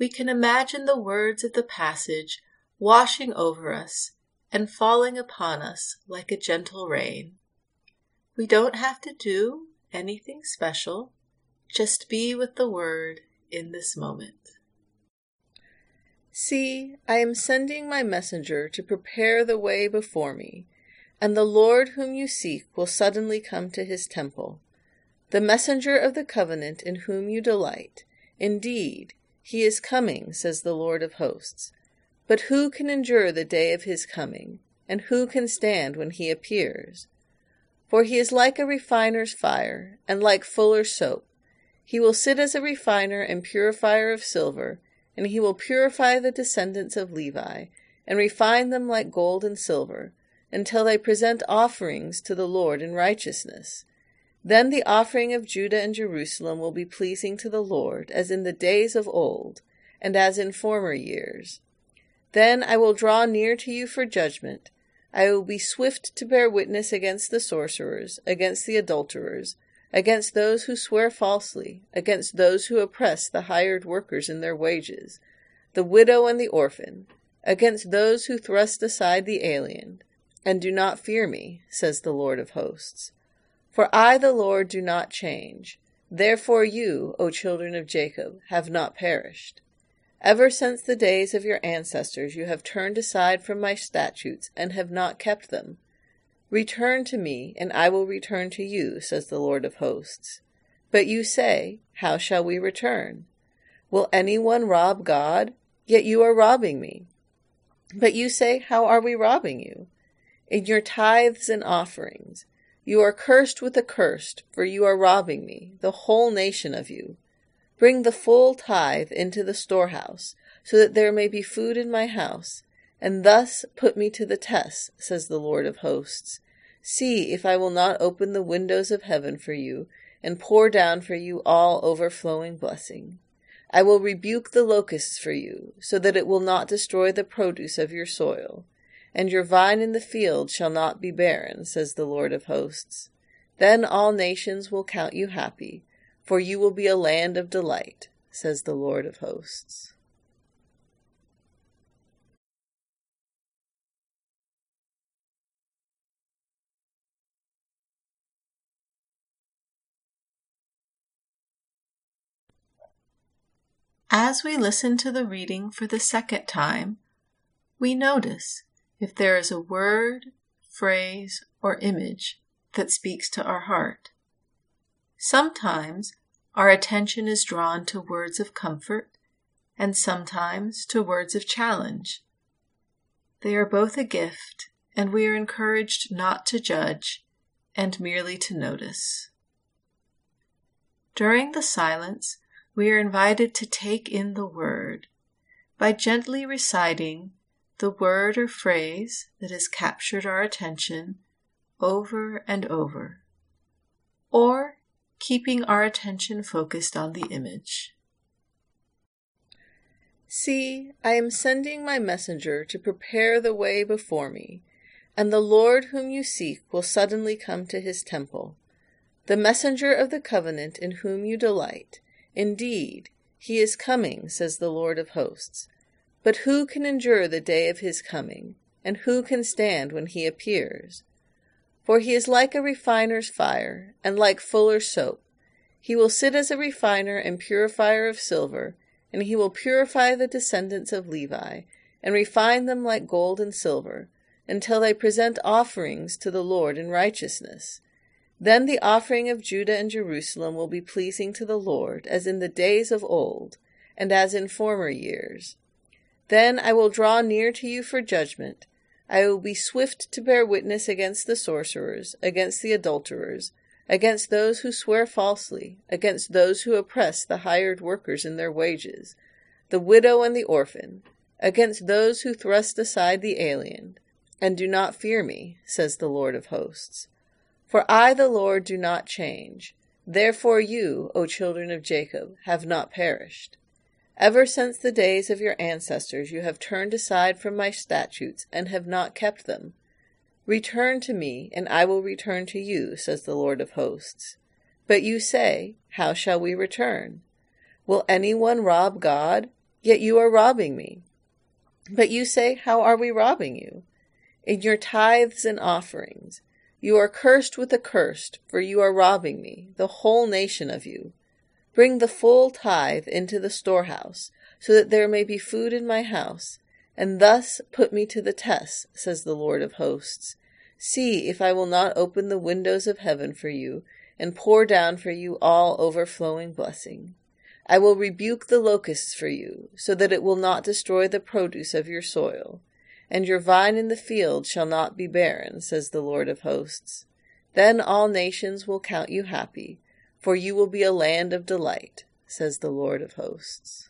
we can imagine the words of the passage washing over us and falling upon us like a gentle rain. We don't have to do anything special, just be with the word in this moment. See, I am sending my messenger to prepare the way before me, and the Lord whom you seek will suddenly come to his temple. The messenger of the covenant in whom you delight. Indeed, he is coming, says the Lord of hosts. But who can endure the day of his coming? And who can stand when he appears? For he is like a refiner's fire, and like fuller's soap. He will sit as a refiner and purifier of silver, and he will purify the descendants of Levi, and refine them like gold and silver, until they present offerings to the Lord in righteousness. Then the offering of Judah and Jerusalem will be pleasing to the Lord, as in the days of old, and as in former years. Then I will draw near to you for judgment. I will be swift to bear witness against the sorcerers, against the adulterers, against those who swear falsely, against those who oppress the hired workers in their wages, the widow and the orphan, against those who thrust aside the alien, and do not fear me, says the Lord of hosts. For I, the Lord, do not change. Therefore you, O children of Jacob, have not perished. Ever since the days of your ancestors you have turned aside from my statutes and have not kept them. Return to me, and I will return to you, says the Lord of hosts. But you say, How shall we return? Will anyone rob God? Yet you are robbing me. But you say, How are we robbing you? In your tithes and offerings. You are cursed with a curse, for you are robbing me, the whole nation of you. Bring the full tithe into the storehouse, so that there may be food in my house, and thus put me to the test, says the Lord of hosts. See if I will not open the windows of heaven for you, and pour down for you all overflowing blessing. I will rebuke the locusts for you, so that it will not destroy the produce of your soil and your vine in the field shall not be barren, says the Lord of hosts. Then all nations will count you happy, for you will be a land of delight, says the Lord of hosts. As we listen to the reading for the second time, we notice if there is a word, phrase, or image that speaks to our heart. Sometimes our attention is drawn to words of comfort and sometimes to words of challenge. They are both a gift, and we are encouraged not to judge and merely to notice. During the silence, we are invited to take in the word by gently reciting the word or phrase that has captured our attention over and over, or keeping our attention focused on the image. See, I am sending my messenger to prepare the way before me, and the Lord whom you seek will suddenly come to his temple. The messenger of the covenant in whom you delight, indeed, he is coming, says the Lord of hosts. But who can endure the day of his coming, and who can stand when he appears? For he is like a refiner's fire, and like fuller's soap. He will sit as a refiner and purifier of silver, and he will purify the descendants of Levi, and refine them like gold and silver, until they present offerings to the Lord in righteousness. Then the offering of Judah and Jerusalem will be pleasing to the Lord, as in the days of old, and as in former years. Then I will draw near to you for judgment, I will be swift to bear witness against the sorcerers, against the adulterers, against those who swear falsely, against those who oppress the hired workers in their wages, the widow and the orphan, against those who thrust aside the alien, and do not fear me, says the Lord of hosts. For I, the Lord, do not change. Therefore you, O children of Jacob, have not perished. Ever since the days of your ancestors you have turned aside from my statutes and have not kept them. Return to me, and I will return to you, says the Lord of hosts. But you say, How shall we return? Will anyone rob God? Yet you are robbing me. But you say, How are we robbing you? In your tithes and offerings. You are cursed with a curse, for you are robbing me, the whole nation of you. Bring the full tithe into the storehouse, so that there may be food in my house, and thus put me to the test, says the Lord of hosts. See if I will not open the windows of heaven for you, and pour down for you all overflowing blessing. I will rebuke the locusts for you, so that it will not destroy the produce of your soil, and your vine in the field shall not be barren, says the Lord of hosts. Then all nations will count you happy for you will be a land of delight, says the Lord of hosts.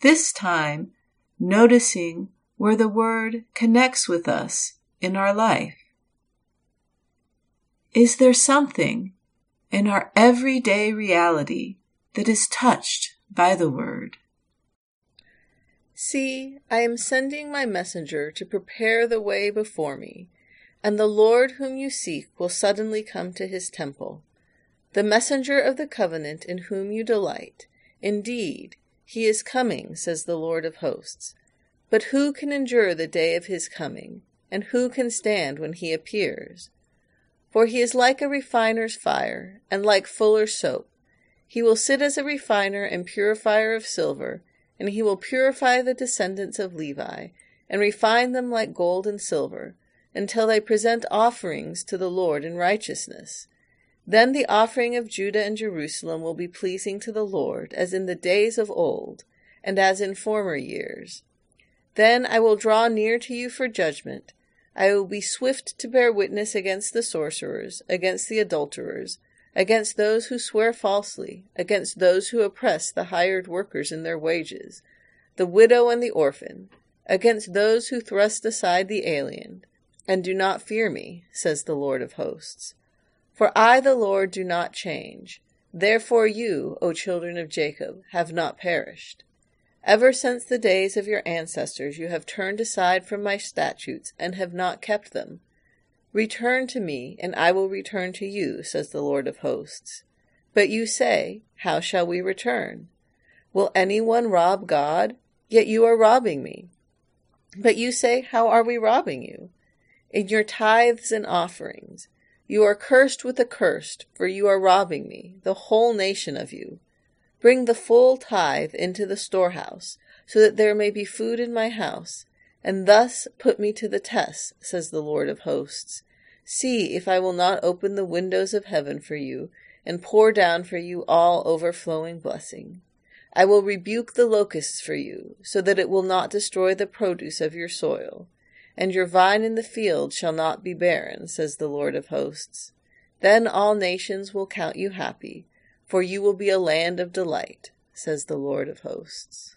This time, noticing where the word connects with us in our life. Is there something in our everyday reality that is touched by the word? See, I am sending my messenger to prepare the way before me, and the Lord whom you seek will suddenly come to his temple. The messenger of the covenant in whom you delight. Indeed, he is coming, says the Lord of hosts. But who can endure the day of his coming? And who can stand when he appears? For he is like a refiner's fire, and like fuller's soap. He will sit as a refiner and purifier of silver, and he will purify the descendants of Levi, and refine them like gold and silver, until they present offerings to the Lord in righteousness. Then the offering of Judah and Jerusalem will be pleasing to the Lord, as in the days of old, and as in former years. Then I will draw near to you for judgment. I will be swift to bear witness against the sorcerers, against the adulterers, against those who swear falsely, against those who oppress the hired workers in their wages, the widow and the orphan, against those who thrust aside the alien, and do not fear me, says the Lord of hosts. For I, the Lord, do not change. Therefore you, O children of Jacob, have not perished. Ever since the days of your ancestors you have turned aside from my statutes and have not kept them. Return to me, and I will return to you, says the Lord of hosts. But you say, How shall we return? Will any one rob God? Yet you are robbing me. But you say, How are we robbing you? In your tithes and offerings. You are cursed with a curse, for you are robbing me, the whole nation of you. Bring the full tithe into the storehouse, so that there may be food in my house, and thus put me to the test, says the Lord of hosts. See if I will not open the windows of heaven for you, and pour down for you all overflowing blessing. I will rebuke the locusts for you, so that it will not destroy the produce of your soil, and your vine in the field shall not be barren, says the Lord of hosts. Then all nations will count you happy for you will be a land of delight, says the Lord of hosts.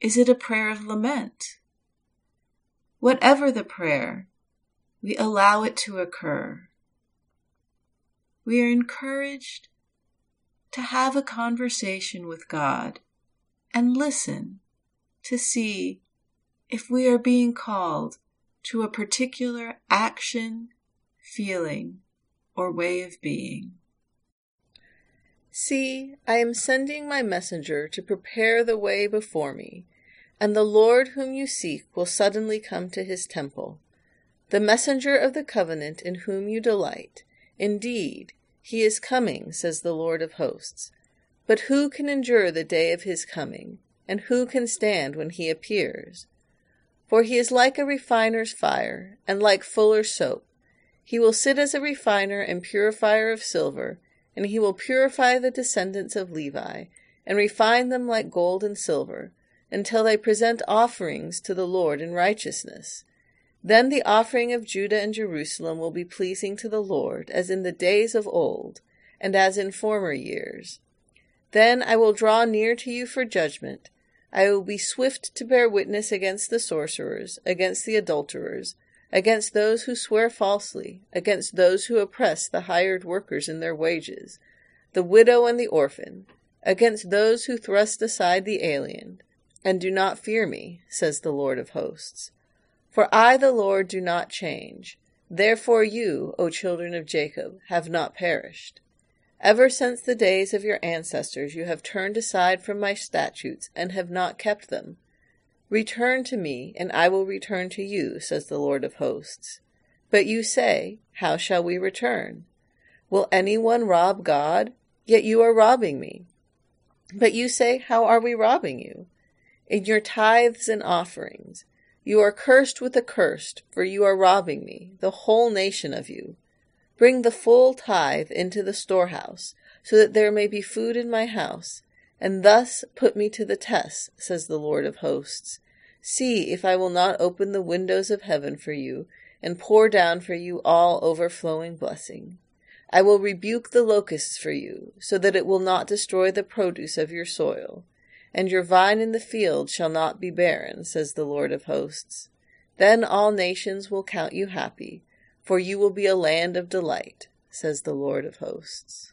Is it a prayer of lament? Whatever the prayer, we allow it to occur. We are encouraged to have a conversation with God and listen to see if we are being called to a particular action, feeling, or way of being. See, I am sending my messenger to prepare the way before me, and the Lord whom you seek will suddenly come to his temple. The messenger of the covenant in whom you delight. Indeed, he is coming, says the Lord of hosts. But who can endure the day of his coming? And who can stand when he appears? For he is like a refiner's fire, and like fuller's soap. He will sit as a refiner and purifier of silver, and he will purify the descendants of Levi, and refine them like gold and silver, until they present offerings to the Lord in righteousness. Then the offering of Judah and Jerusalem will be pleasing to the Lord, as in the days of old, and as in former years. Then I will draw near to you for judgment. I will be swift to bear witness against the sorcerers, against the adulterers, against those who swear falsely, against those who oppress the hired workers in their wages, the widow and the orphan, against those who thrust aside the alien, and do not fear me, says the Lord of hosts. For I, the Lord, do not change. Therefore you, O children of Jacob, have not perished. Ever since the days of your ancestors you have turned aside from my statutes and have not kept them. Return to me, and I will return to you, says the Lord of hosts. But you say, How shall we return? Will anyone rob God? Yet you are robbing me. But you say, How are we robbing you? In your tithes and offerings. You are cursed with a curse, for you are robbing me, the whole nation of you. Bring the full tithe into the storehouse, so that there may be food in my house, and thus put me to the test, says the Lord of hosts. See if I will not open the windows of heaven for you, and pour down for you all overflowing blessing. I will rebuke the locusts for you, so that it will not destroy the produce of your soil, and your vine in the field shall not be barren, says the Lord of hosts. Then all nations will count you happy, for you will be a land of delight, says the Lord of hosts.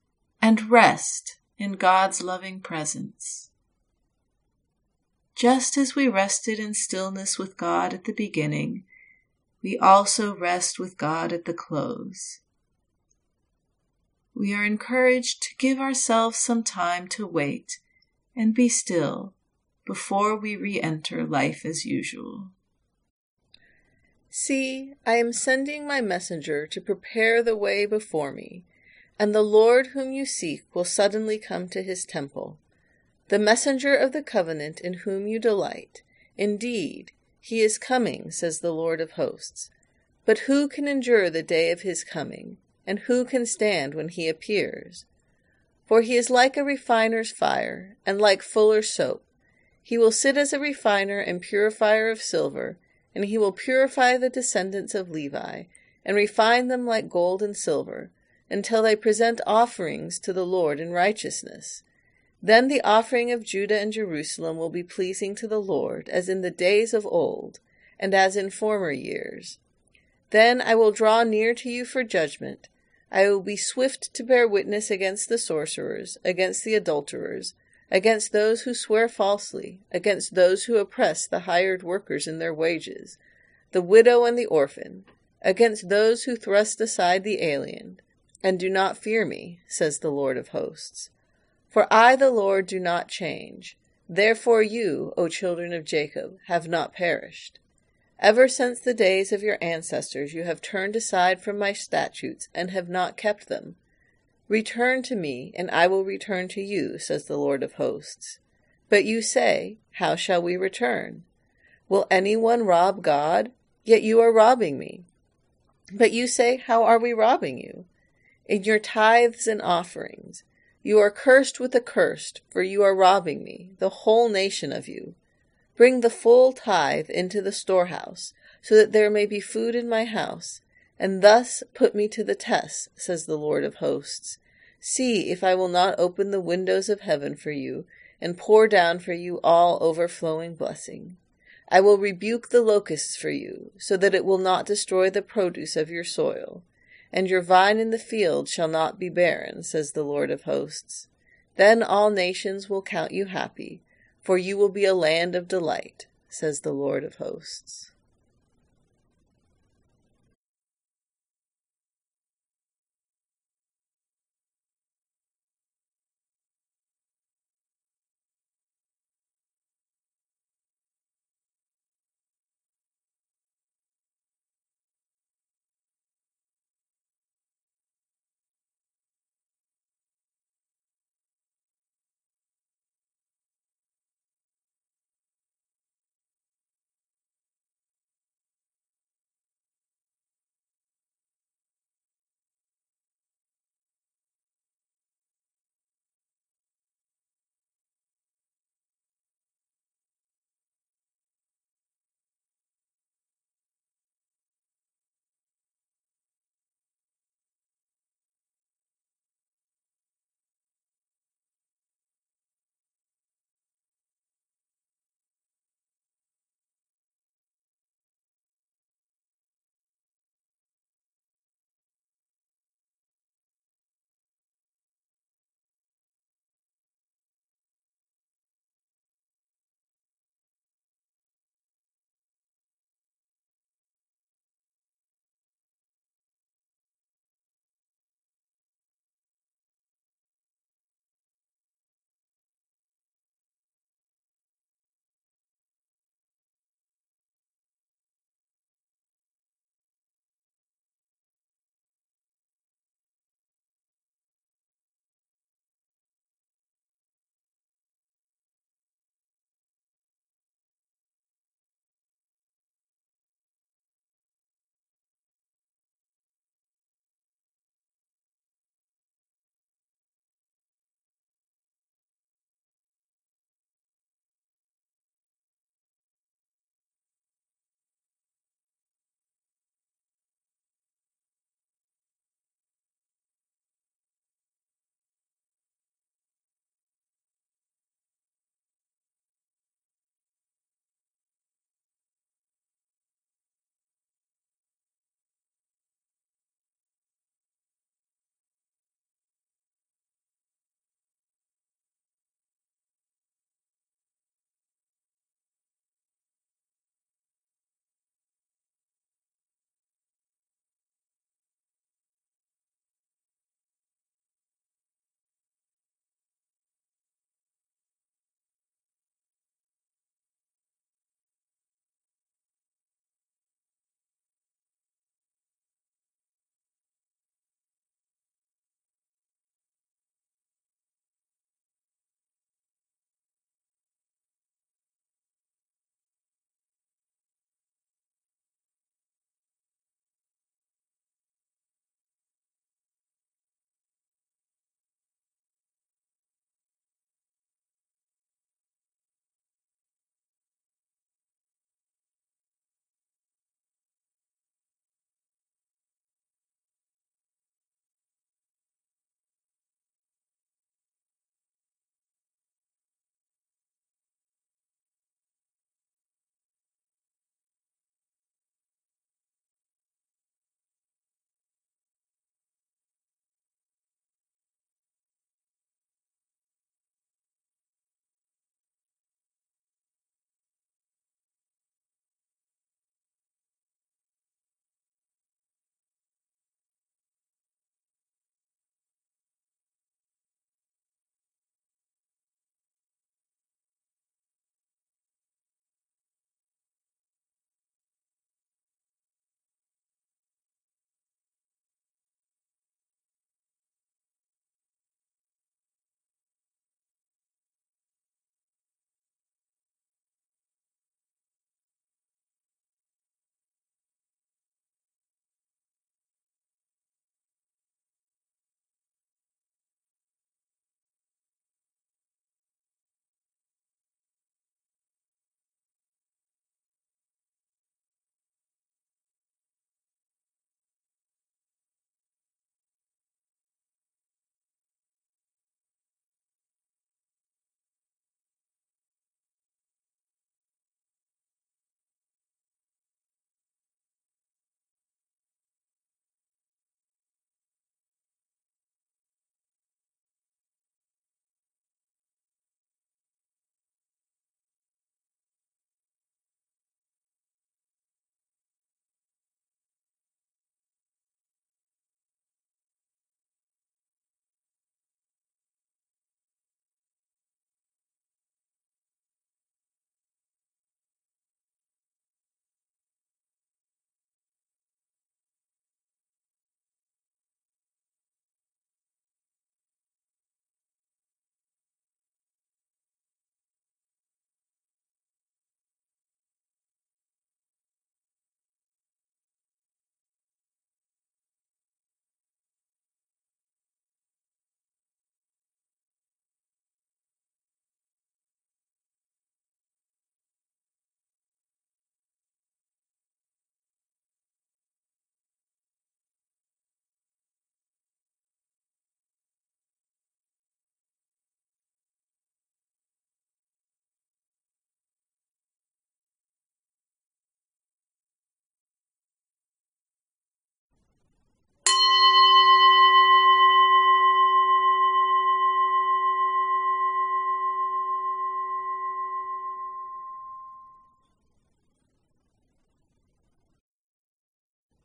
and rest in God's loving presence. Just as we rested in stillness with God at the beginning, we also rest with God at the close. We are encouraged to give ourselves some time to wait and be still before we re enter life as usual. See, I am sending my messenger to prepare the way before me, and the Lord whom you seek will suddenly come to his temple. The messenger of the covenant in whom you delight. Indeed, he is coming, says the Lord of hosts. But who can endure the day of his coming, and who can stand when he appears? For he is like a refiner's fire, and like fuller's soap. He will sit as a refiner and purifier of silver, and he will purify the descendants of Levi, and refine them like gold and silver, until they present offerings to the Lord in righteousness. Then the offering of Judah and Jerusalem will be pleasing to the Lord, as in the days of old, and as in former years. Then I will draw near to you for judgment. I will be swift to bear witness against the sorcerers, against the adulterers, against those who swear falsely, against those who oppress the hired workers in their wages, the widow and the orphan, against those who thrust aside the alien, and do not fear me, says the Lord of hosts. For I, the Lord, do not change. Therefore you, O children of Jacob, have not perished. Ever since the days of your ancestors you have turned aside from my statutes and have not kept them. Return to me, and I will return to you, says the Lord of hosts. But you say, How shall we return? Will anyone rob God? Yet you are robbing me. But you say, How are we robbing you? In your tithes and offerings. You are cursed with a curse, for you are robbing me, the whole nation of you. Bring the full tithe into the storehouse, so that there may be food in my house, and thus put me to the test, says the Lord of hosts. See if I will not open the windows of heaven for you, and pour down for you all overflowing blessing. I will rebuke the locusts for you, so that it will not destroy the produce of your soil, and your vine in the field shall not be barren, says the Lord of hosts. Then all nations will count you happy, for you will be a land of delight, says the Lord of hosts.